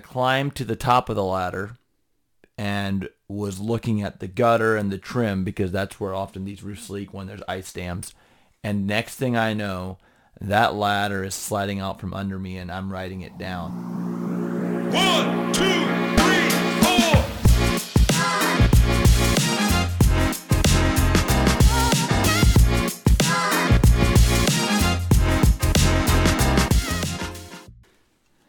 climbed to the top of the ladder and was looking at the gutter and the trim because that's where often these roofs leak when there's ice dams. And next thing I know, that ladder is sliding out from under me and I'm riding it down. One, two,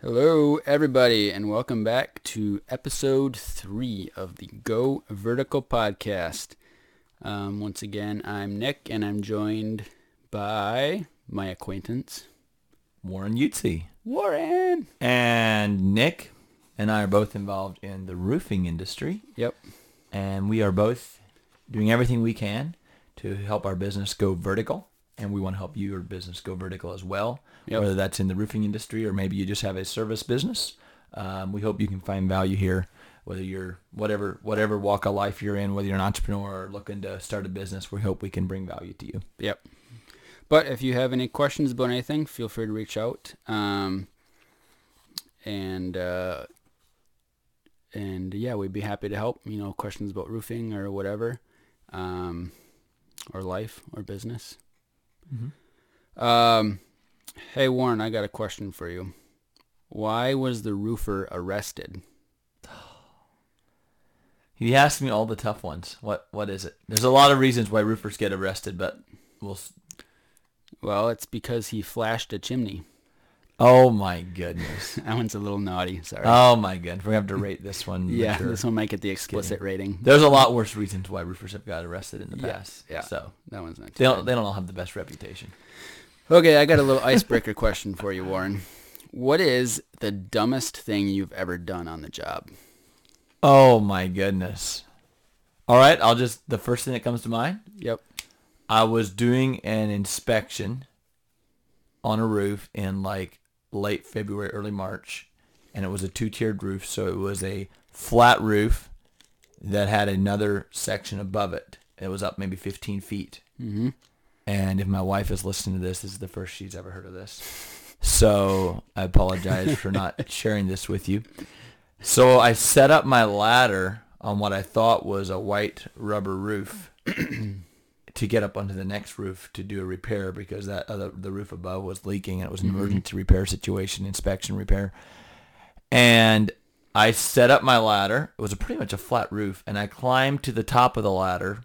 Hello, everybody, and welcome back to episode three of the Go Vertical podcast. Um, once again, I'm Nick, and I'm joined by my acquaintance, Warren Utzi. Warren. And Nick and I are both involved in the roofing industry. Yep. and we are both doing everything we can to help our business go vertical and we want to help your business go vertical as well Yep. whether that's in the roofing industry or maybe you just have a service business um, we hope you can find value here whether you're whatever whatever walk of life you're in whether you're an entrepreneur or looking to start a business we hope we can bring value to you Yep. But if you have any questions about anything, feel free to reach out. Um, and uh, and yeah, we'd be happy to help. You know, questions about roofing or whatever, um, or life or business. Um, hey Warren, I got a question for you. Why was the roofer arrested? he asks me all the tough ones what what is it there's a lot of reasons why roofers get arrested but we'll Well, it's because he flashed a chimney. oh my goodness That one's a little naughty. Sorry. oh my goodness we have to rate this one yeah, mature. this one might get the explicit rating. There's a lot worse reasons why roofers have got arrested in the Yeah, past. yeah. So That one's not they don't bad. they don't all have the best reputation. Okay, I got a little icebreaker question for you, Warren. What is the dumbest thing you've ever done on the job? Oh my goodness. All right, I'll just the first thing that comes to mind. Yep. I was doing an inspection on a roof in like late February, early March, and it was a two-tiered roof, so it was a flat roof that had another section above it. It was up maybe 15 feet. Mm-hmm. And if my wife is listening to this, this is the first she's ever heard of this. So I apologize for not sharing this with you. So I set up my ladder on what I thought was a white rubber roof to get up onto the next roof to do a repair because that other the roof above was leaking and it was an mm-hmm. emergency repair situation, inspection repair. And I set up my ladder. It was a pretty much a flat roof, and I climbed to the top of the ladder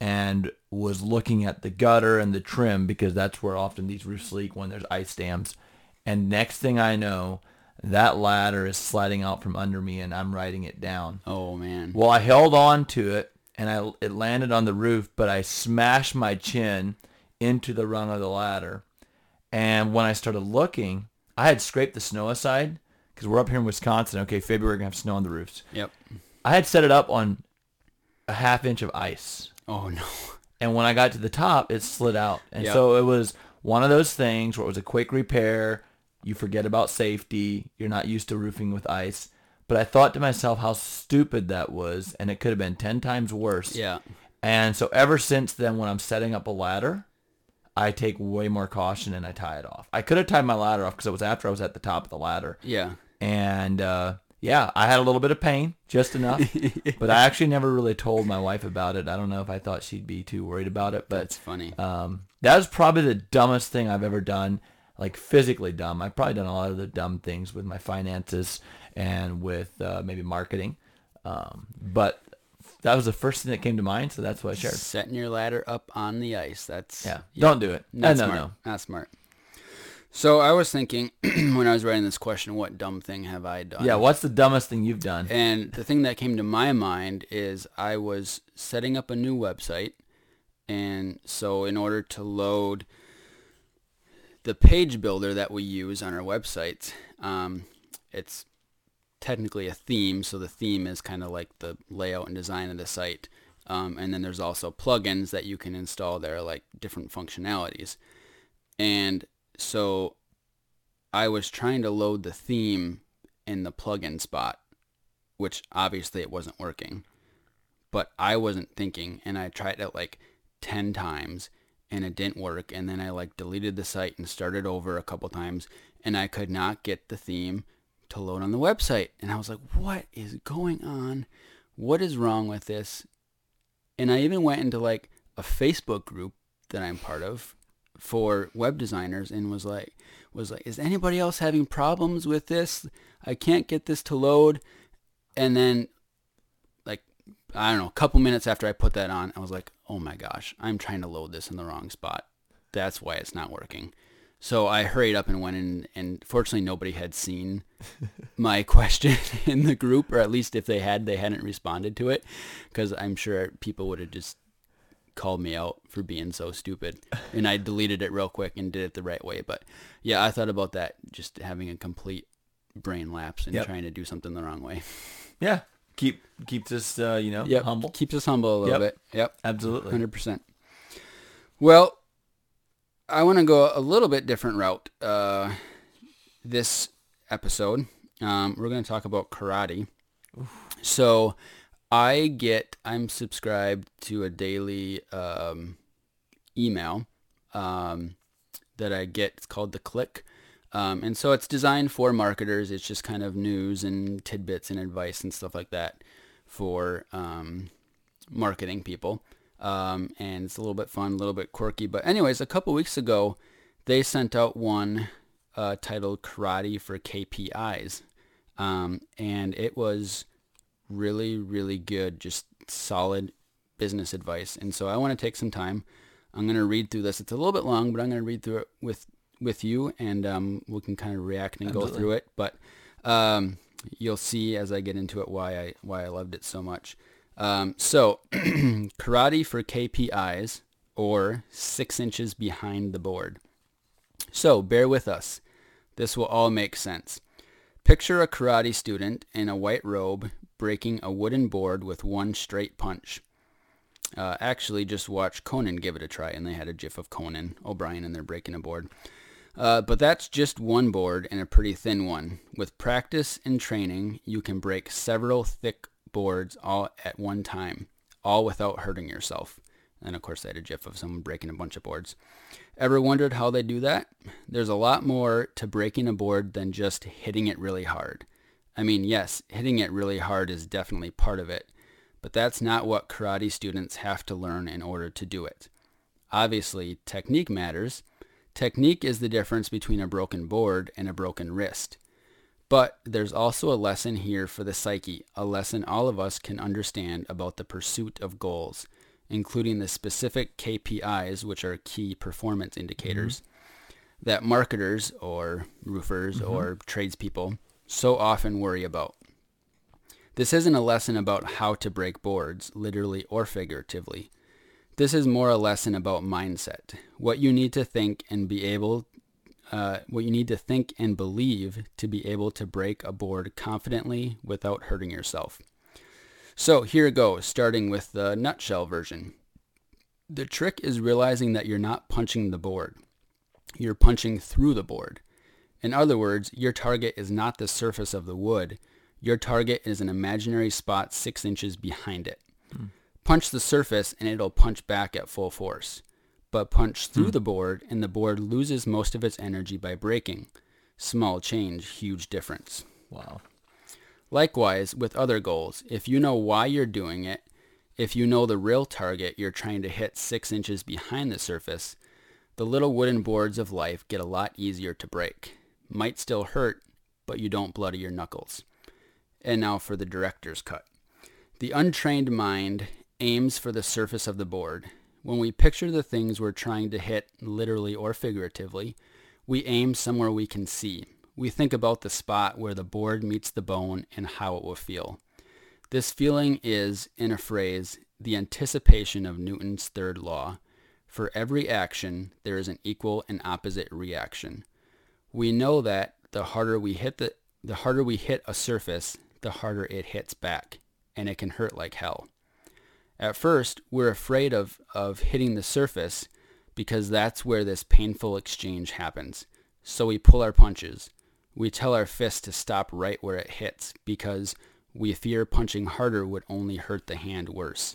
and was looking at the gutter and the trim because that's where often these roofs leak when there's ice dams. And next thing I know, that ladder is sliding out from under me and I'm riding it down. Oh man. Well, I held on to it and I it landed on the roof, but I smashed my chin into the rung of the ladder. And when I started looking, I had scraped the snow aside because we're up here in Wisconsin. Okay, February we're gonna have snow on the roofs. Yep. I had set it up on a half inch of ice Oh no. and when I got to the top, it slid out. And Yeah. so it was one of those things where it was a quick repair. You forget about safety. You're not used to roofing with ice. But I thought to myself how stupid that was, and it could have been 10 times worse. Yeah. And so ever since then, when I'm setting up a ladder, I take way more caution and I tie it off. I could have tied my ladder off because it was after I was at the top of the ladder. Yeah. And uh, yeah, I had a little bit of pain, just enough. but I actually never really told my wife about it. I don't know if I thought she'd be too worried about it, but That's funny. um, that was probably the dumbest thing I've ever done, like physically dumb. I've probably done a lot of the dumb things with my finances and with uh, maybe marketing. Um, but that was the first thing that came to mind, so that's what I shared. Setting your ladder up on the ice. That's Yeah, don't do it. Not Uh, no, smart. no. Not smart. So I was thinking when I was writing this question, what dumb thing have I done? Yeah, what's the dumbest thing you've done? And the thing that came to my mind is I was setting up a new website. And so in order to load the page builder that we use on our websites, um, it's technically a theme. So the theme is kind of like the layout and design of the site. Um, and then there's also plugins that you can install there, like different functionalities. And so I was trying to load the theme in the plugin spot, which obviously it wasn't working. But I wasn't thinking, and I tried it like 10 times and it didn't work. And then I like deleted the site and started over a couple times, and I could not get the theme to load on the website. And I was like, what is going on? What is wrong with this? And I even went into like a Facebook group that I'm part of for web designers and was like was like is anybody else having problems with this? I can't get this to load. And then like i don't know a couple minutes after i put that on i was like oh my gosh i'm trying to load this in the wrong spot. That's why it's not working. So i hurried up and went in and fortunately nobody had seen my question in the group or at least if they had they hadn't responded to it because i'm sure people would have just called me out for being so stupid and I deleted it real quick and did it the right way. But yeah, I thought about that just having a complete brain lapse and Yep. trying to do something the wrong way. Yeah. Keep keeps us uh, you know Yep. humble. Keeps us humble a little Yep. bit. Yep. Absolutely. 100%. Well, I want to go a little bit different route uh, this episode. Um, we're going to talk about karate. So I get, I'm subscribed to a daily um, email um, that I get. It's called The Click. Um, and so it's designed for marketers. It's just kind of news and tidbits and advice and stuff like that for um, marketing people. Um, and it's a little bit fun, a little bit quirky. But anyways, a couple weeks ago, they sent out one uh, titled Karate for KPIs. Um, and it was really, really good, just solid business advice. And so I want to take some time. I'm going to read through this. It's a little bit long, but I'm going to read through it with with you, and um, we can kind of react and go through it. But um, you'll see as I get into it why I why I loved it so much. Um, so, karate for KPIs, or six inches behind the board. So bear with us. This will all make sense. Picture a karate student in a white robe breaking a wooden board with one straight punch. Uh, actually, just watch Conan give it a try, and they had a gif of Conan O'Brien, and they're breaking a board. Uh, but that's just one board and a pretty thin one. With practice and training, you can break several thick boards all at one time, all without hurting yourself. And of course, they had a gif of someone breaking a bunch of boards. Ever wondered how they do that? There's a lot more to breaking a board than just hitting it really hard. I mean, yes, hitting it really hard is definitely part of it, but that's not what karate students have to learn in order to do it. Obviously, technique matters. Technique is the difference between a broken board and a broken wrist. But there's also a lesson here for the psyche, a lesson all of us can understand about the pursuit of goals, including the specific KPIs, which are key performance mm-hmm. indicators, that marketers or roofers mm-hmm. or tradespeople so often worry about. This isn't a lesson about how to break boards, literally or figuratively. This is more a lesson about mindset, what you need to think and be able, uh, what you need to think and believe to be able to break a board confidently without hurting yourself. So here goes, starting with the nutshell version. The trick is realizing that you're not punching the board. You're punching through the board. In other words, your target is not the surface of the wood. Your target is an imaginary spot six inches behind it. Punch the surface and it'll punch back at full force. But punch through hmm. the board and the board loses most of its energy by breaking. Small change, huge difference. Wow. Likewise, with other goals, if you know why you're doing it, if you know the real target you're trying to hit six inches behind the surface, the little wooden boards of life get a lot easier to break. Might still hurt, but you don't bloody your knuckles. And now for the director's cut. The untrained mind aims for the surface of the board. When we picture the things we're trying to hit, literally or figuratively, we aim somewhere we can see. We think about the spot where the board meets the bone and how it will feel. This feeling is, in a phrase, the anticipation of Newton's third law. For every action, there is an equal and opposite reaction. We know that the harder we hit the, the harder we hit a surface, the harder it hits back, and it can hurt like hell. At first, we're afraid of, of hitting the surface because that's where this painful exchange happens. So we pull our punches. We tell our fist to stop right where it hits because we fear punching harder would only hurt the hand worse.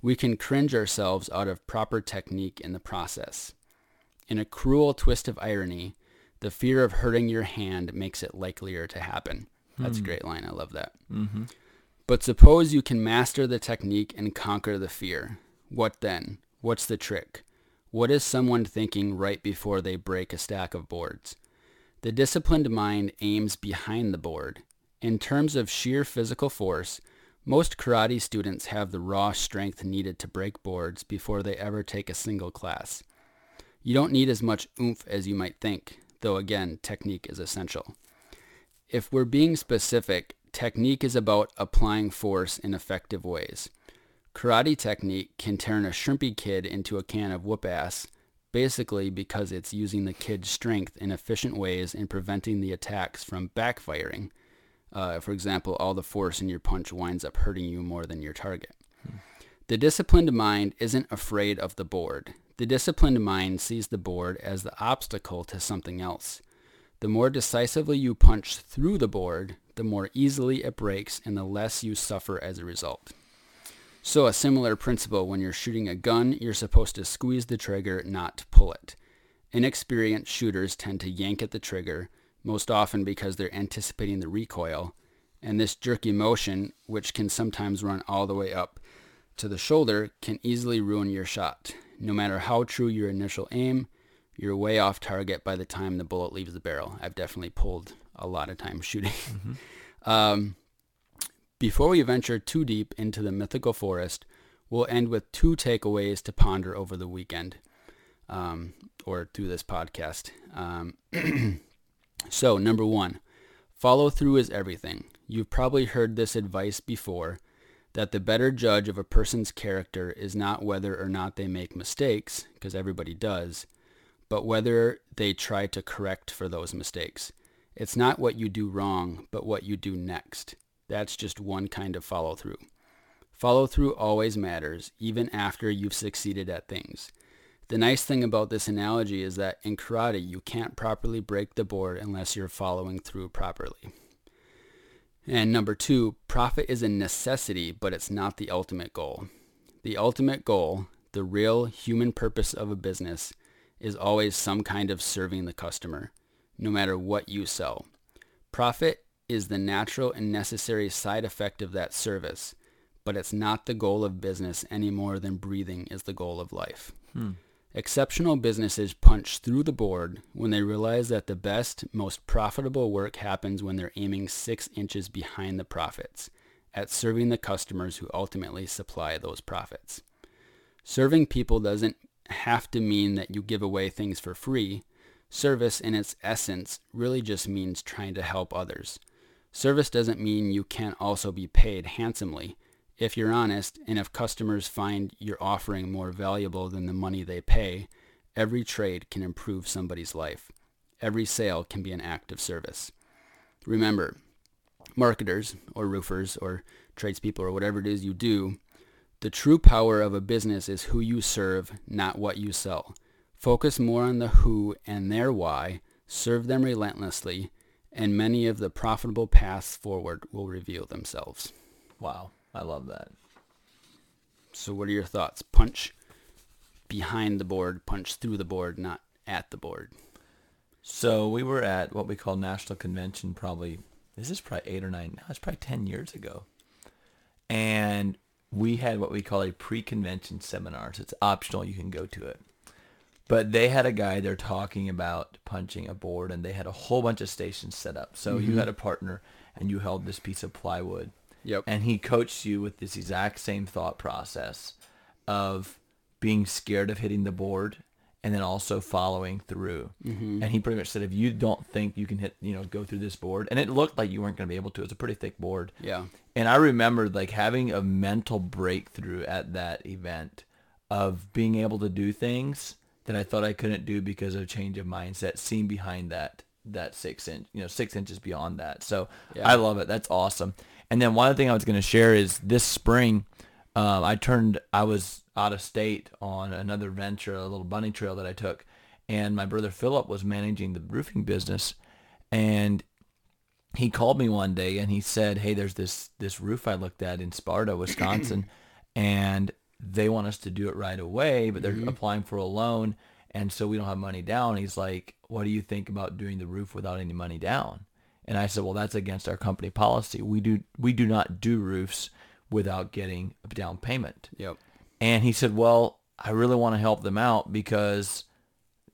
We can cringe ourselves out of proper technique in the process. In a cruel twist of irony, The fear of hurting your hand makes it likelier to happen. That's a great line. I love that. Mm-hmm. But suppose you can master the technique and conquer the fear. What then? What's the trick? What is someone thinking right before they break a stack of boards? The disciplined mind aims behind the board. In terms of sheer physical force, most karate students have the raw strength needed to break boards before they ever take a single class. You don't need as much oomph as you might think, though again, technique is essential. If we're being specific, technique is about applying force in effective ways. Karate technique can turn a shrimpy kid into a can of whoop ass, basically because it's using the kid's strength in efficient ways and preventing the attacks from backfiring. Uh, for example, all the force in your punch winds up hurting you more than your target. The disciplined mind isn't afraid of the board. The disciplined mind sees the board as the obstacle to something else. The more decisively you punch through the board, the more easily it breaks and the less you suffer as a result. So a similar principle when you're shooting a gun, you're supposed to squeeze the trigger, not pull it. Inexperienced shooters tend to yank at the trigger, most often because they're anticipating the recoil, and this jerky motion, which can sometimes run all the way up to the shoulder, can easily ruin your shot. No matter how true your initial aim, you're way off target by the time the bullet leaves the barrel. I've definitely pulled a lot of time shooting. um, before we venture too deep into the mythical forest, we'll end with two takeaways to ponder over the weekend um, or through this podcast. Um, so, number one, follow through is everything. You've probably heard this advice before that the better judge of a person's character is not whether or not they make mistakes, because everybody does, but whether they try to correct for those mistakes. It's not what you do wrong, but what you do next. That's just one kind of follow through. Follow through always matters, even after you've succeeded at things. The nice thing about this analogy is that in karate, you can't properly break the board unless you're following through properly. And number two, profit is a necessity, but it's not the ultimate goal. The ultimate goal, the real human purpose of a business, is always some kind of serving the customer, no matter what you sell. Profit is the natural and necessary side effect of that service, but it's not the goal of business any more than breathing is the goal of life. Hmm. Exceptional businesses punch through the board when they realize that the best, most profitable work happens when they're aiming six inches behind the profits at serving the customers who ultimately supply those profits. Serving people doesn't have to mean that you give away things for free. Service in its essence really just means trying to help others. Service doesn't mean you can't also be paid handsomely if you're honest and if customers find your offering more valuable than the money they pay, every trade can improve somebody's life. Every sale can be an act of service. Remember, marketers or roofers or tradespeople or whatever it is you do, the true power of a business is who you serve, not what you sell. Focus more on the who and their why, serve them relentlessly, and many of the profitable paths forward will reveal themselves. Wow, I love that. So what are your thoughts? Punch behind the board, punch through the board, not at the board. So we were at what we call national convention. Probably this is probably eight or nine. No, it's probably ten years ago, and we had what we call a pre-convention seminar. So it's optional; you can go to it. But they had a guy there talking about punching a board, and they had a whole bunch of stations set up. So you mm-hmm. had a partner, and you held this piece of plywood, Yep. and he coached you with this exact same thought process of being scared of hitting the board and then also following through. Mm-hmm. And he pretty much said, if you don't think you can hit, you know, go through this board, and it looked like you weren't going to be able to. It's a pretty thick board. yeah. And I remember like having a mental breakthrough at that event of being able to do things that I thought I couldn't do because of change of mindset seen behind that that six inch, you know, six inches beyond that. So Yeah. I love it. That's awesome. And then one other thing I was going to share is this spring, um, I turned, I was out of state on another venture, a little bunny trail that I took, and my brother Philip was managing the roofing business, and he called me one day and he said, "Hey, there's this this roof I looked at in Sparta, Wisconsin, and they want us to do it right away, but they're applying for a loan, and so we don't have money down. He's like, what do you think about doing the roof without any money down? And I said, well, that's against our company policy. We do we do not do roofs without getting a down payment. Yep. And he said, well, I really want to help them out because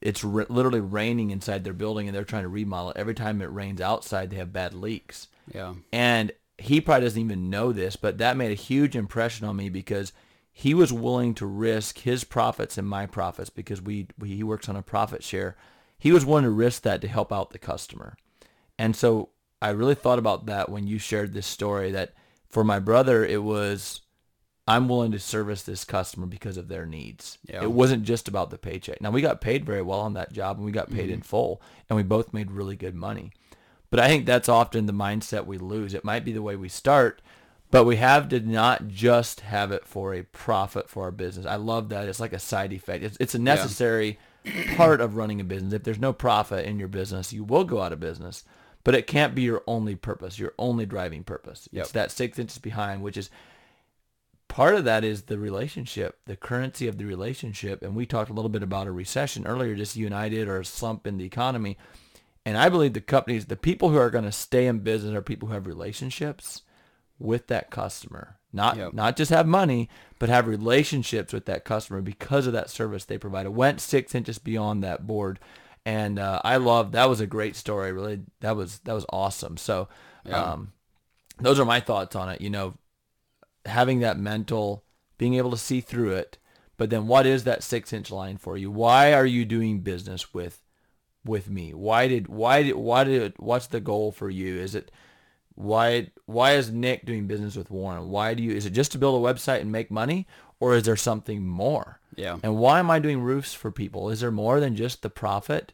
it's r- literally raining inside their building and they're trying to remodel it. Every time it rains outside, they have bad leaks. Yeah. And he probably doesn't even know this, but that made a huge impression on me because he was willing to risk his profits and my profits because we, we he works on a profit share. He was willing to risk that to help out the customer. And so I really thought about that when you shared this story that for my brother it was I'm willing to service this customer because of their needs. Yeah. It wasn't just about the paycheck. Now we got paid very well on that job and we got paid in mm-hmm. full and we both made really good money. But I think that's often the mindset we lose. It might be the way we start, but we have to not just have it for a profit for our business. I love that. It's like a side effect. It's, it's a necessary part of running a business. If there's no profit in your business, you will go out of business. But it can't be your only purpose, your only driving purpose. Yep. It's that six inches behind, which is part of that is the relationship, the currency of the relationship. And we talked a little bit about a recession earlier, just you and I did, or a slump in the economy. And I believe the companies, the people who are going to stay in business are people who have relationships with that customer. Not Yep. not just have money, but have relationships with that customer because of that service they provide. It went six inches beyond that board. And uh, I love that was a great story. Really, that was that was awesome. So, Yeah. um, those are my thoughts on it. You know, having that mental, being able to see through it. But then what is that six inch line for you? Why are you doing business with with me? Why did why did why did what's the goal for you? Is it why why is Nick doing business with Warren? Why do you is it just to build a website and make money or is there something more? Yeah. And why am I doing roofs for people? Is there more than just the profit?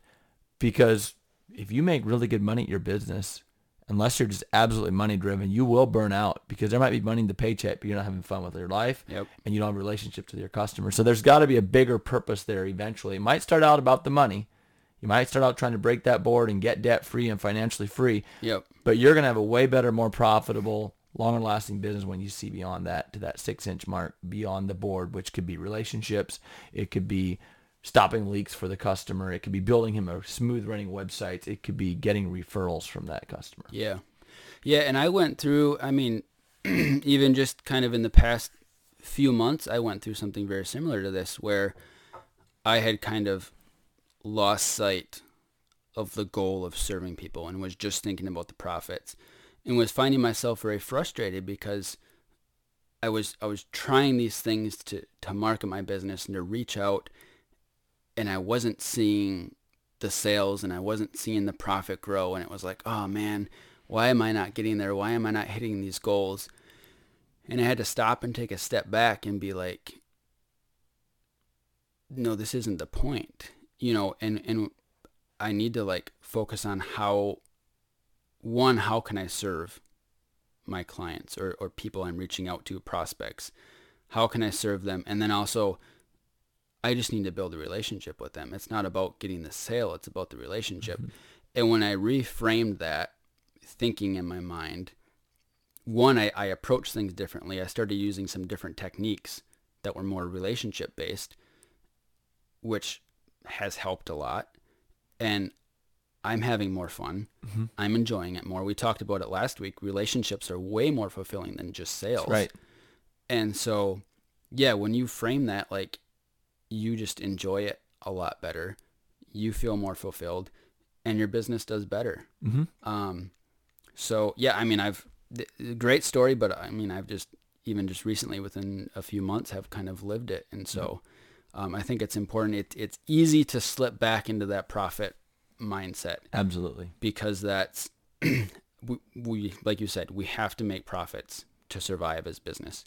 Because if you make really good money at your business, unless you're just absolutely money driven, you will burn out because there might be money in the paycheck, but you're not having fun with your life Yep. and you don't have relationships with your customers. So there's got to be a bigger purpose there eventually. It might start out about the money. You might start out trying to break that board and get debt free and financially free, Yep. but you're going to have a way better, more profitable, longer lasting business when you see beyond that to that six inch mark beyond the board, which could be relationships. It could be stopping leaks for the customer. It could be building him a smooth running website. It could be getting referrals from that customer. Yeah. Yeah, and I went through, I mean, even just kind of in the past few months, I went through something very similar to this where I had kind of lost sight of the goal of serving people and was just thinking about the profits and was finding myself very frustrated because I was I was trying these things to to market my business and to reach out and I wasn't seeing the sales and I wasn't seeing the profit grow and it was like, "Oh man, why am I not getting there? Why am I not hitting these goals?" And I had to stop and take a step back and be like, "No, this isn't the point." You know, and and I need to like focus on how one, how can I serve my clients or, or people I'm reaching out to, prospects? How can I serve them? And then also, I just need to build a relationship with them. It's not about getting the sale, it's about the relationship. Mm-hmm. And when I reframed that thinking in my mind, one, I, I approached things differently. I started using some different techniques that were more relationship based, which has helped a lot. And I'm having more fun. I'm enjoying it more. We talked about it last week. Relationships are way more fulfilling than just sales. Right. And so, yeah, when you frame that, like, you just enjoy it a lot better. You feel more fulfilled, and your business does better. Mm-hmm. Um, so yeah, I mean, I've th- great story, but I mean, I've just even just recently, within a few months, have kind of lived it, and so um, I think it's important. It, it's easy to slip back into that profit mindset Absolutely. because that's we, we like you said we have to make profits to survive as business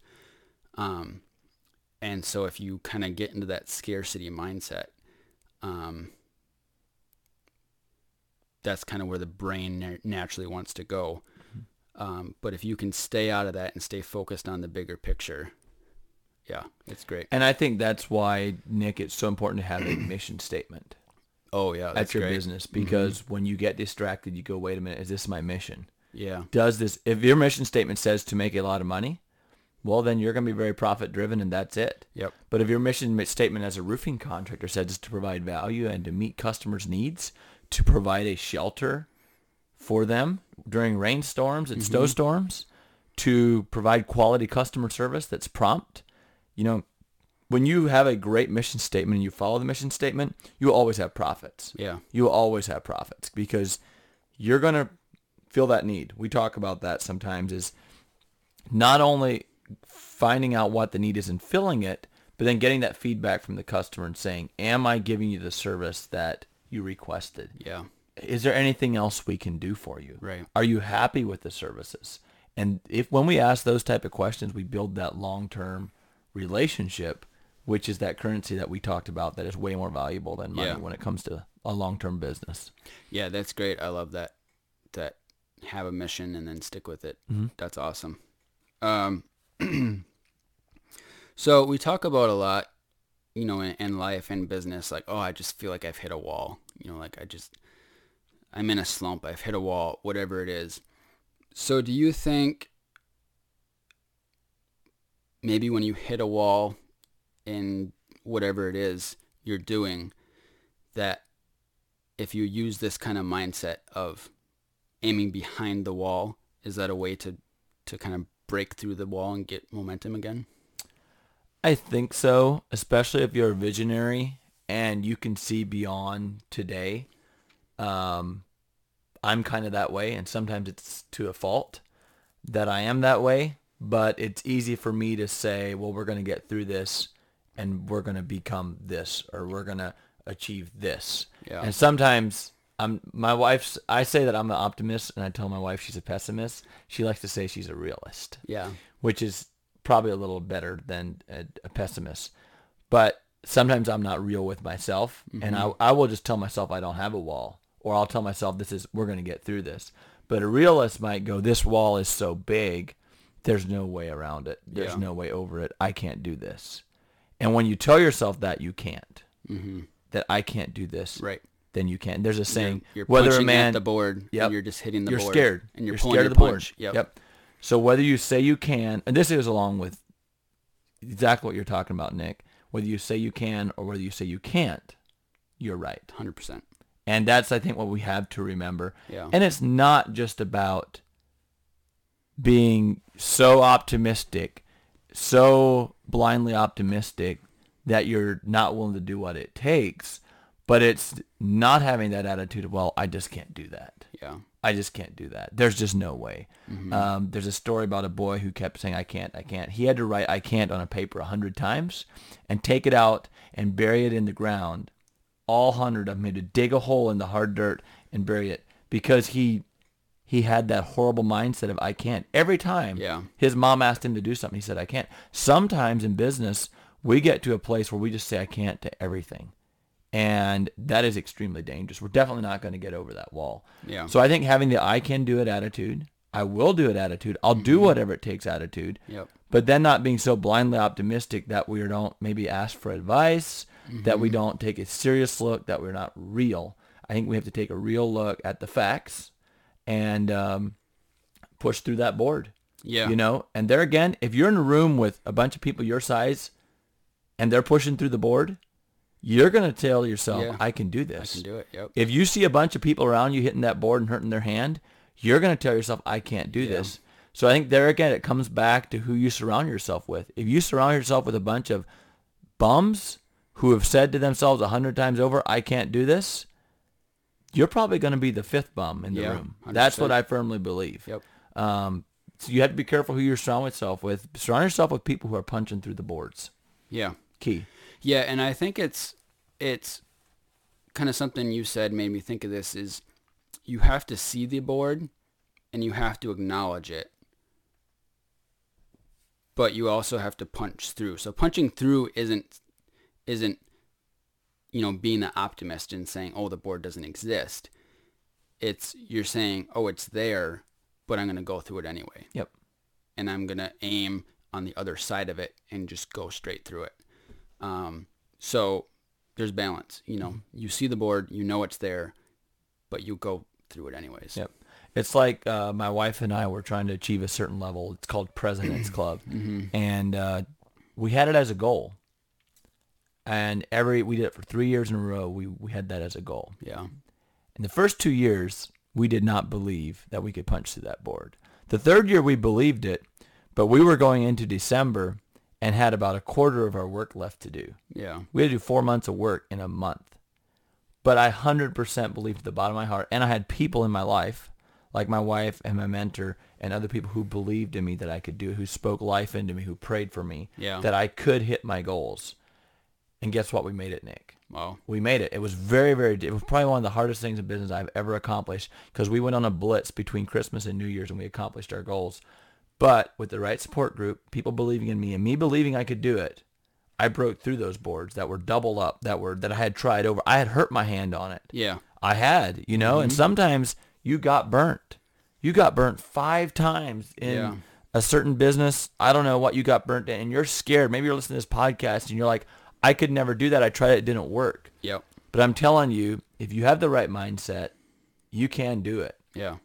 um and so if you kind of get into that scarcity mindset um that's kind of where the brain na- naturally wants to go um, but if you can stay out of that and stay focused on the bigger picture yeah it's great And I think that's why, Nick, it's so important to have a mission statement oh yeah at that's your great. Mm-hmm. business because when you get distracted, you go, wait a minute, is this my mission? yeah Does this, if your mission statement says to make a lot of money, well, then you're going to be very profit driven and that's it. Yep. But if your mission statement as a roofing contractor says to provide value and to meet customers' needs, to provide a shelter for them during rainstorms and snowstorms, to provide quality customer service that's prompt, you know, when you have a great mission statement and you follow the mission statement, you will always have profits. Yeah. You will always have profits because you're going to feel that need. We talk about that sometimes is not only finding out what the need is and filling it, but then getting that feedback from the customer and saying, am I giving you the service that you requested? Yeah. Is there anything else we can do for you? Right. Are you happy with the services? And if when we ask those type of questions, we build that long-term relationship, which is that currency that we talked about that is way more valuable than money Yeah. when it comes to a long-term business. Yeah, that's great. I love that. That have a mission and then stick with it. That's awesome. Um, so we talk about a lot, you know, in, in life and business, like, oh, I just feel like I've hit a wall. You know, like I just, I'm in a slump. I've hit a wall, whatever it is. So do you think maybe when you hit a wall in whatever it is you're doing, that if you use this kind of mindset of aiming behind the wall, is that a way to, to kind of break through the wall and get momentum again? I think so, especially if you're a visionary and you can see beyond today. Um, I'm kind of that way, and sometimes it's to a fault that I am that way. But it's easy for me to say, well, we're going to get through this, and we're going to become this, or we're going to achieve this. Yeah. And sometimes I'm my wife's. I say that I'm an optimist, and I tell my wife she's a pessimist. She likes to say she's a realist Yeah. which is probably a little better than a, a pessimist. But sometimes I'm not real with myself, and mm-hmm. I, I will just tell myself I don't have a wall, or I'll tell myself this is we're going to get through this. But a realist might go, this wall is so big, there's no way around it. There's Yeah. no way over it. I can't do this. And when you tell yourself that you can't, mm-hmm. that I can't do this, Right. then you can't. There's a saying, You're, you're whether a man at the board Yep. and you're just hitting the you're board. scared And you're, you're pulling scared of the board. punch. Yep. Yep. So whether you say you can, and this is along with exactly what you're talking about, Nick. Whether you say you can or whether you say you can't, you're right. 100%. And that's I think what we have to remember. Yeah. And it's not just about being so optimistic, so blindly optimistic that you're not willing to do what it takes, but it's not having that attitude of, well, I just can't do that. Yeah. I just can't do that. There's just no way. Mm-hmm. Um, there's a story about a boy who kept saying, I can't, I can't. He had to write I can't on a paper a hundred times and take it out and bury it in the ground. All hundred of them had to dig a hole in the hard dirt and bury it because he he had that horrible mindset of I can't. Every time Yeah. his mom asked him to do something, he said, I can't. Sometimes in business, we get to a place where we just say I can't to everything. And that is extremely dangerous. We're definitely not going to get over that wall. Yeah. So I think having the I can do it attitude, I will do it attitude, I'll do mm-hmm. whatever it takes attitude. Yep. But then not being so blindly optimistic that we don't maybe ask for advice, that we mm-hmm. don't take a serious look, that we're not real. I think we have to take a real look at the facts and um, push through that board. Yeah. You know, and there again, if you're in a room with a bunch of people your size and they're pushing through the board, you're going to tell yourself, Yeah. I can do this. I can do it. Yep. If you see a bunch of people around you hitting that board and hurting their hand, you're going to tell yourself, I can't do Yeah. this. So I think there again, it comes back to who you surround yourself with. If you surround yourself with a bunch of bums who have said to themselves a hundred times over, I can't do this, you're probably going to be the fifth bum in the Yeah, room. That's what I firmly believe. Yep. Um, so you have to be careful who you're surround yourself with. Surround yourself with people who are punching through the boards. Yeah. Key. Yeah, and I think it's it's kind of something you said made me think of this is you have to see the board and you have to acknowledge it. But you also have to punch through. So punching through isn't isn't you know being the optimist and saying, "Oh, the board doesn't exist." It's you're saying, "Oh, it's there, but I'm going to go through it anyway." Yep. and I'm gonna aim on the other side of it and just go straight through it. Um, so there's balance. You know, you see the board, you know it's there, but you go through it anyways. Yep. It's like uh, my wife and I were trying to achieve a certain level. It's called President's Club, and uh, we had it as a goal. And every we did it for three years in a row. We we had that as a goal. Yeah. In the first two years, we did not believe that we could punch through that board. The third year, we believed it, but we were going into December and had about a quarter of our work left to do. Yeah. We had to do four months of work in a month. But I 100% believed at the bottom of my heart, and I had people in my life, like my wife and my mentor and other people who believed in me that I could do it, who spoke life into me, who prayed for me, Yeah. that I could hit my goals. And guess what? We made it, Nick. Wow. We made it. It was very, very, it was probably one of the hardest things in business I've ever accomplished because we went on a blitz between Christmas and New Year's and we accomplished our goals. But with the right support group, people believing in me and me believing I could do it, I broke through those boards that were double up, that were, that I had tried over. I had hurt my hand on it. Yeah. I had, you know, and mm-hmm. sometimes you got burnt. You got burnt five times in Yeah. a certain business. I don't know what you got burnt in, and you're scared. Maybe you're listening to this podcast and you're like, I could never do that. I tried it, it didn't work. Yep. But I'm telling you, if you have the right mindset, you can do it. Yeah.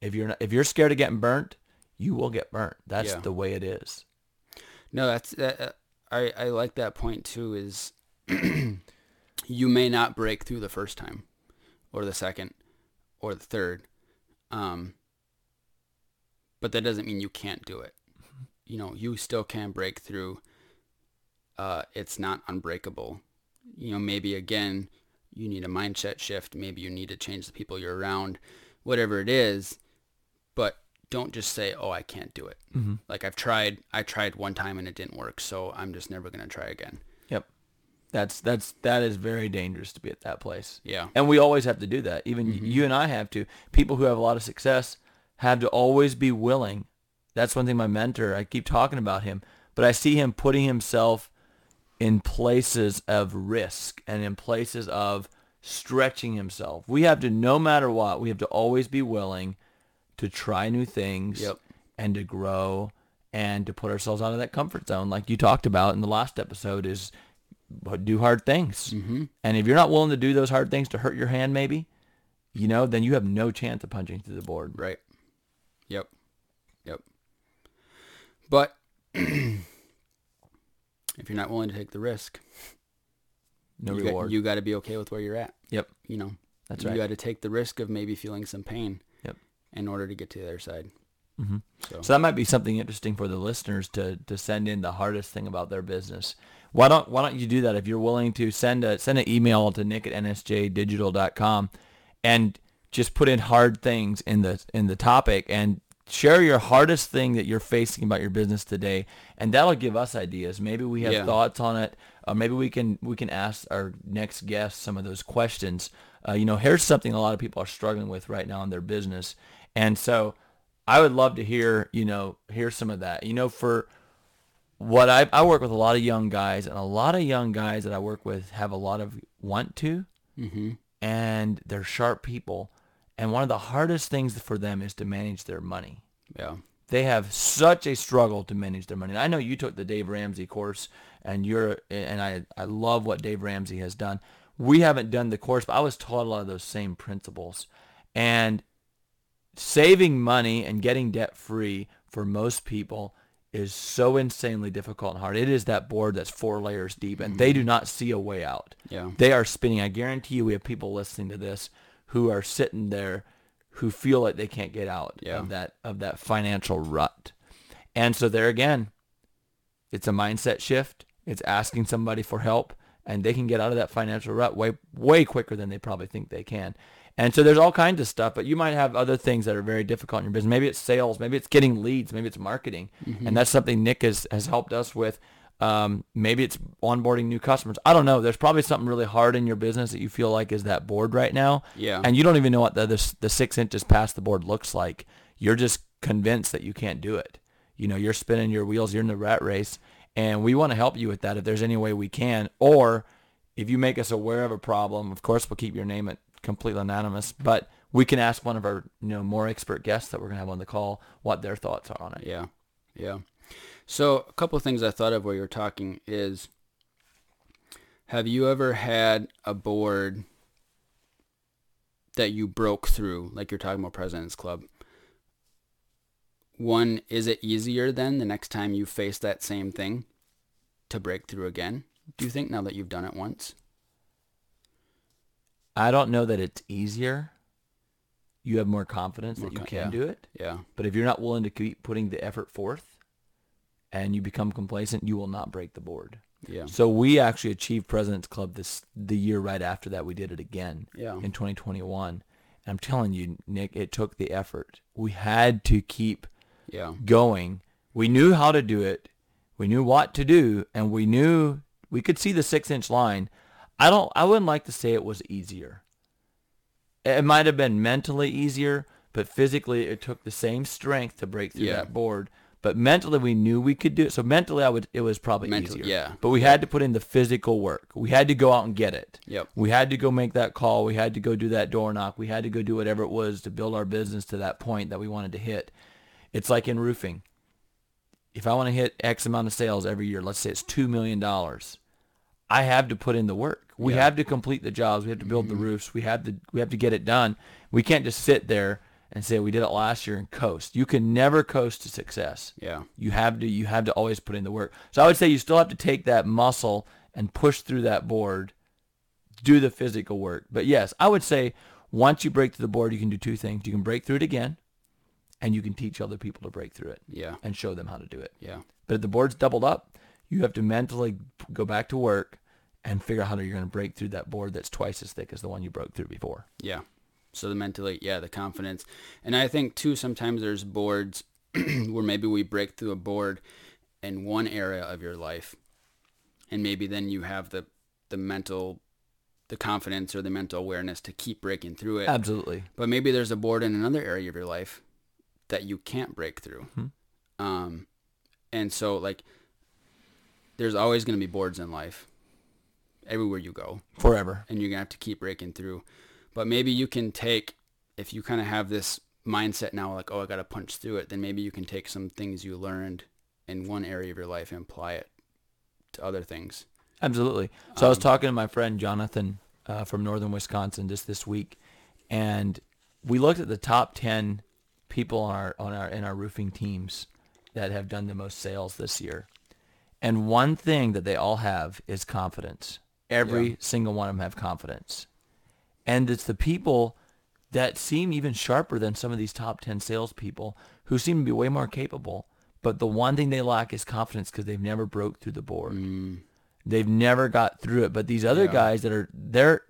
If you're not, if you're scared of getting burnt, you will get burnt. That's Yeah. the way it is. No, that's that. Uh, I I like that point too. Is you may not break through the first time, or the second, or the third, um. But that doesn't mean you can't do it. You know, you still can break through. Uh, it's not unbreakable. You know, maybe again, you need a mindset shift. Maybe you need to change the people you're around, whatever it is. But don't just say, "Oh, I can't do it." Mm-hmm. Like I've tried, I tried one time and it didn't work, so I'm just never gonna try again. Yep. That's that's that is very dangerous to be at that place. Yeah, And we always have to do that. Even you and I have to. People who have a lot of success have to always be willing. That's one thing my mentor, I keep talking about him, but I see him putting himself in places of risk and in places of stretching himself. We have to, no matter what, we have to always be willing to try new things Yep. and to grow and to put ourselves out of that comfort zone like you talked about in the last episode is do hard things. Mm-hmm. And if you're not willing to do those hard things to hurt your hand maybe, you know, then you have no chance of punching through the board. right. Yep, yep. But if you're not willing to take the risk, No you reward. Got, you got to be okay with where you're at. yep. You know, That's you right. You got to take the risk of maybe feeling some pain Yep. in order to get to the other side. Mm-hmm. So, So that might be something interesting for the listeners to to send in the hardest thing about their business. Why don't Why don't you do that if you're willing to send a send an email to nick at nsjdigital.com and just put in hard things in the in the topic and share your hardest thing that you're facing about your business today and that'll give us ideas maybe we have Yeah. thoughts on it uh, maybe we can we can ask our next guest some of those questions uh, you know here's something a lot of people are struggling with right now in their business and so I would love to hear, you know, hear some of that. You know, for what I I work with a lot of young guys, and a lot of young guys that I work with have a lot of want to, hmm and they're sharp people. And one of the hardest things for them is to manage their money. yeah, They have such a struggle to manage their money. And I know you took the Dave Ramsey course, and you're and I I love what Dave Ramsey has done. We haven't done the course, but I was taught a lot of those same principles. And saving money and getting debt free for most people is so insanely difficult and hard. It is that board that's four layers deep, and they mm-hmm. do not see a way out. yeah, They are spinning. I guarantee you, we have people listening to this who are sitting there who feel like they can't get out Yeah. of that of that financial rut. And so there again, it's a mindset shift. It's asking somebody for help, and they can get out of that financial rut way way quicker than they probably think they can. And so there's all kinds of stuff, but you might have other things that are very difficult in your business. Maybe it's sales, maybe it's getting leads, maybe it's marketing, mm-hmm. and that's something Nick has has helped us with. Um, maybe it's onboarding new customers. I don't know. There's probably something really hard in your business that you feel like is that board right now, yeah, and you don't even know what the, the the six inches past the board looks like. You're just convinced that you can't do it. You know, you're spinning your wheels. You're in the rat race, and we want to help you with that if there's any way we can. Or if you make us aware of a problem, of course we'll keep your name at completely anonymous, but we can ask one of our you know more expert guests that we're gonna have on the call what their thoughts are on it. Yeah, yeah. So a couple of things I thought of while you were talking is, have you ever had a board that you broke through, like you're talking about President's Club, one, is it easier then the next time you face that same thing to break through again? Do you think now that you've done it once? I don't know that it's easier. You have more confidence More that you co- can yeah. do it. Yeah. But if you're not willing to keep putting the effort forth and you become complacent, you will not break the board. Yeah. So we actually achieved President's Club this the year right after that. We did it again Yeah. in 2021. And I'm telling you, Nick, it took the effort. We had to keep Yeah. going. We knew how to do it. We knew what to do, and we knew we could see the six inch line. I don't. I wouldn't like to say it was easier. It might have been mentally easier, but physically it took the same strength to break through Yeah. that board. But mentally we knew we could do it. So mentally I would it was probably Mentally, easier. yeah. But we had to put in the physical work. We had to go out and get it. Yep. We had to go make that call. We had to go do that door knock. We had to go do whatever it was to build our business to that point that we wanted to hit. It's like in roofing. If I want to hit X amount of sales every year, let's say it's $2 million, I have to put in the work. We Yeah. Mm-hmm. have to complete the jobs. We have to build the roofs. We have to we have to get it done. We can't just sit there and say we did it last year and coast. You can never coast to success. Yeah. You have to you have to always put in the work. So I would say you still have to take that muscle and push through that board, do the physical work. But yes, I would say once you break through the board, you can do two things. You can break through it again, and you can teach other people to break through it Yeah. and show them how to do it. Yeah. But if the board's doubled up, you have to mentally go back to work and figure out how you're going to break through that board that's twice as thick as the one you broke through before. Yeah. So the mentally, yeah, the confidence. And I think too sometimes there's boards where maybe we break through a board in one area of your life and maybe then you have the the mental the confidence or the mental awareness to keep breaking through it. Absolutely. But maybe there's a board in another area of your life that you can't break through. Um, and so like, there's always going to be boards in life, everywhere you go, Forever. and you're gonna have to keep breaking through. But maybe you can take, if you kind of have this mindset now, like, oh, I got to punch through it, then maybe you can take some things you learned in one area of your life and apply it to other things. Absolutely. So I was talking to my friend Jonathan uh, from northern Wisconsin just this week, and we looked at the top ten people on our on our in our roofing teams that have done the most sales this year. And one thing that they all have is confidence. Every Yeah. single one of them have confidence. And it's the people that seem even sharper than some of these top 10 salespeople who seem to be way more capable. But the one thing they lack is confidence because they've never broke through the board. Mm. They've never got through it. But these other Yeah. guys that are, they're,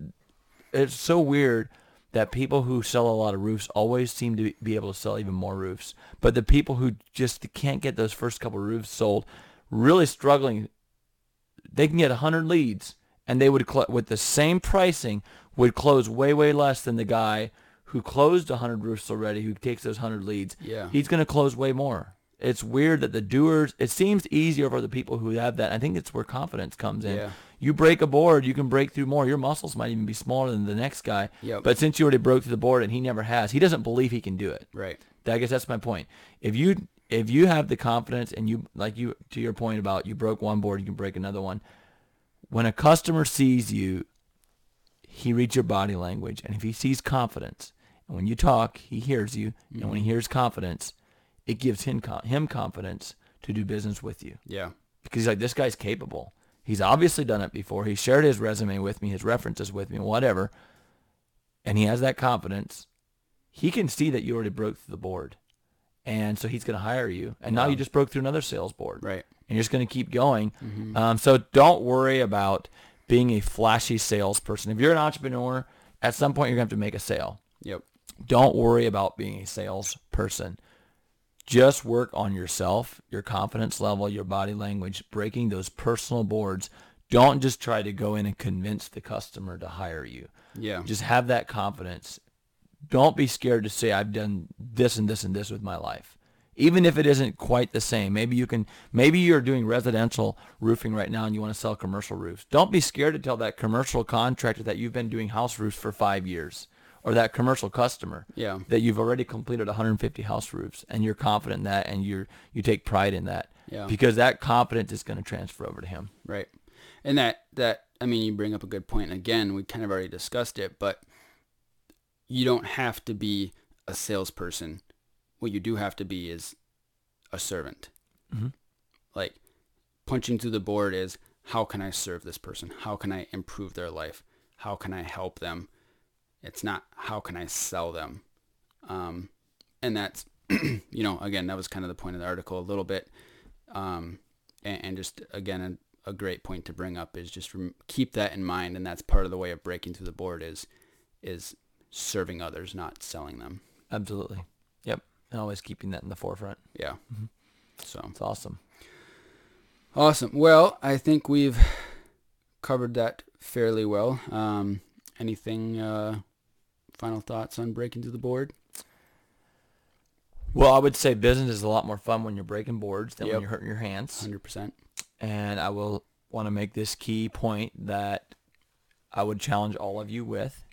it's so weird that people who sell a lot of roofs always seem to be able to sell even more roofs. But the people who just can't get those first couple roofs sold, really struggling, they can get 100 leads and they would, cl- with the same pricing, would close way, way less than the guy who closed 100 roofs already, who takes those 100 leads. Yeah. He's going to close way more. It's weird that the doers, it seems easier for the people who have that. I think it's where confidence comes in. Yeah. You break a board, you can break through more. Your muscles might even be smaller than the next guy. Yep. But since you already broke through the board and he never has, he doesn't believe he can do it. Right. I guess that's my point. If you if you have the confidence and you like you to your point about you broke one board, you can break another one. When a customer sees you, he reads your body language, and if he sees confidence, and when you talk, he hears you, and when he hears confidence, it gives him him confidence to do business with you Yeah. because he's like, this guy's capable. He's obviously done it before. He shared his resume with me, his references with me, whatever. And he has that confidence. He can see that you already broke through the board. And so he's going to hire you. And now you just broke through another sales board. Right. And you're just going to keep going. Um, so don't worry about being a flashy salesperson. If you're an entrepreneur, at some point you're going to have to make a sale. Yep. Don't worry about being a salesperson. Just work on yourself, your confidence level, your body language, breaking those personal boards. Don't just try to go in and convince the customer to hire you. Yeah. Just have that confidence. Don't be scared to say, I've done this and this and this with my life. Even if it isn't quite the same. Maybe you can, maybe you're doing residential roofing right now and you want to sell commercial roofs. Don't be scared to tell that commercial contractor that you've been doing house roofs for five years or that commercial customer Yeah. that you've already completed 150 house roofs and you're confident in that and you're, you take pride in that Yeah. because that confidence is going to transfer over to him. Right. And that, that, I mean, you bring up a good point. Again, we kind of already discussed it, but you don't have to be a salesperson. What you do have to be is a servant. Like punching through the board is how can I serve this person? How can I improve their life? How can I help them? It's not how can I sell them? Um, and that's, you know, again, that was kind of the point of the article a little bit. Um, and, and just, again, a, a great point to bring up is just rem- keep that in mind. And that's part of the way of breaking through the board is, is serving others, not selling them. Absolutely. Yep. And always keeping that in the forefront. Yeah. So It's awesome. awesome. Well, I think we've covered that fairly well. Um, anything, uh, final thoughts on breaking through the board? Well, I would say business is a lot more fun when you're breaking boards than Yep. when you're hurting your hands. Hundred percent. And I will want to make this key point that I would challenge all of you with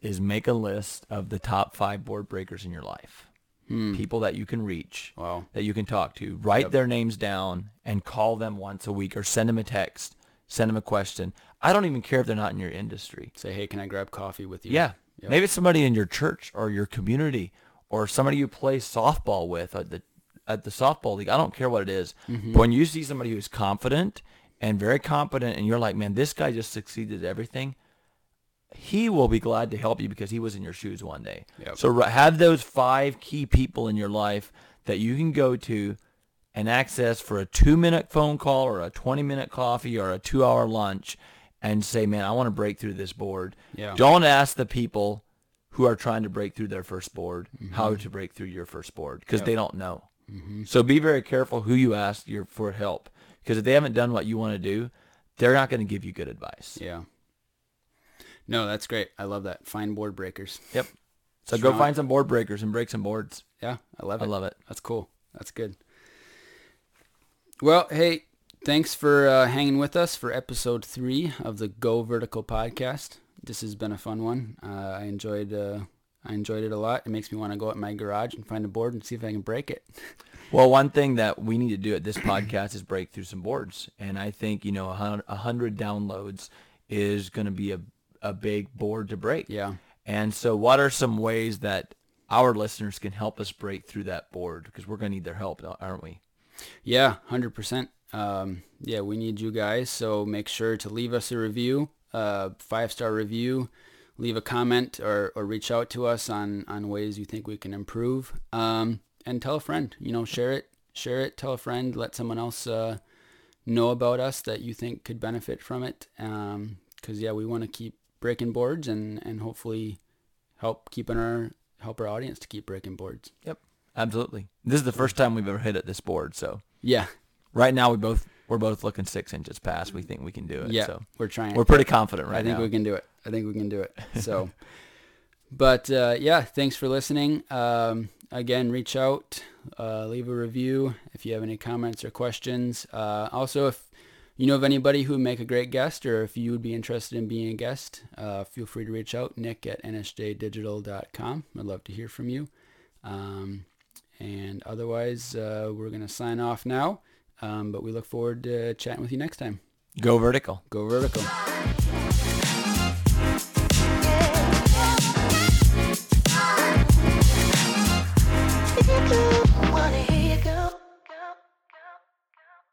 is make a list of the top five board breakers in your life. People that you can reach, Wow. that you can talk to. Write Yep. their names down and call them once a week or send them a text, send them a question. I don't even care if they're not in your industry. Say, hey, can I grab coffee with you? Yeah. Yep. Maybe it's somebody in your church or your community or somebody you play softball with at the at the softball league. I don't care what it is. Mm-hmm. But when you see somebody who's confident and very competent and you're like, man, this guy just succeeded at everything, he will be glad to help you because he was in your shoes one day. Yep. So have those five key people in your life that you can go to and access for a two minute phone call or a 20 minute coffee or a two hour lunch and say, man, I want to break through this board. Yeah. Don't ask the people who are trying to break through their first board Mm-hmm. how to break through your first board because they don't know. So be very careful who you ask your for help because if they haven't done what you want to do, they're not going to give you good advice. Yeah. No, that's great. I love that. Find board breakers. Yep. So go find some board breakers and break some boards. Yeah, I love it. I love it. That's cool. That's good. Well, hey, thanks for uh, hanging with us for episode three of the Go Vertical podcast. This has been a fun one. Uh, I enjoyed. Uh, I enjoyed it a lot. It makes me want to go out in my garage and find a board and see if I can break it. Well, one thing that we need to do at this podcast is break through some boards, and I think you know a hundred downloads is going to be a a big board to break. Yeah. And so, what are some ways that our listeners can help us break through that board? Because we're going to need their help, aren't we? Yeah, hundred percent. Um, yeah, we need you guys. So make sure to leave us a review, uh, five star review. Leave a comment or, or reach out to us on, on ways you think we can improve. Um, and tell a friend. You know, share it. Share it. Tell a friend. Let someone else uh, know about us that you think could benefit from it. Because yeah, we want to keep breaking boards and, and hopefully help keeping our help our audience to keep breaking boards. Yep, absolutely. This is the first time we've ever hit at this board, so Yeah, right now we both we're both looking six inches past. We think we can do it. yeah, so we're trying. we're pretty confident right now. I think now. we can do it. I think we can do it. So, but uh, yeah, thanks for listening. Um, again, reach out, uh, leave a review if you have any comments or questions. Uh, also, if you know of anybody who would make a great guest, or if you would be interested in being a guest, uh, feel free to reach out. Nick at nsjdigital.com. I'd love to hear from you. Um, and otherwise, uh, we're gonna sign off now. Um, but we look forward to chatting with you next time. Go vertical. Go vertical.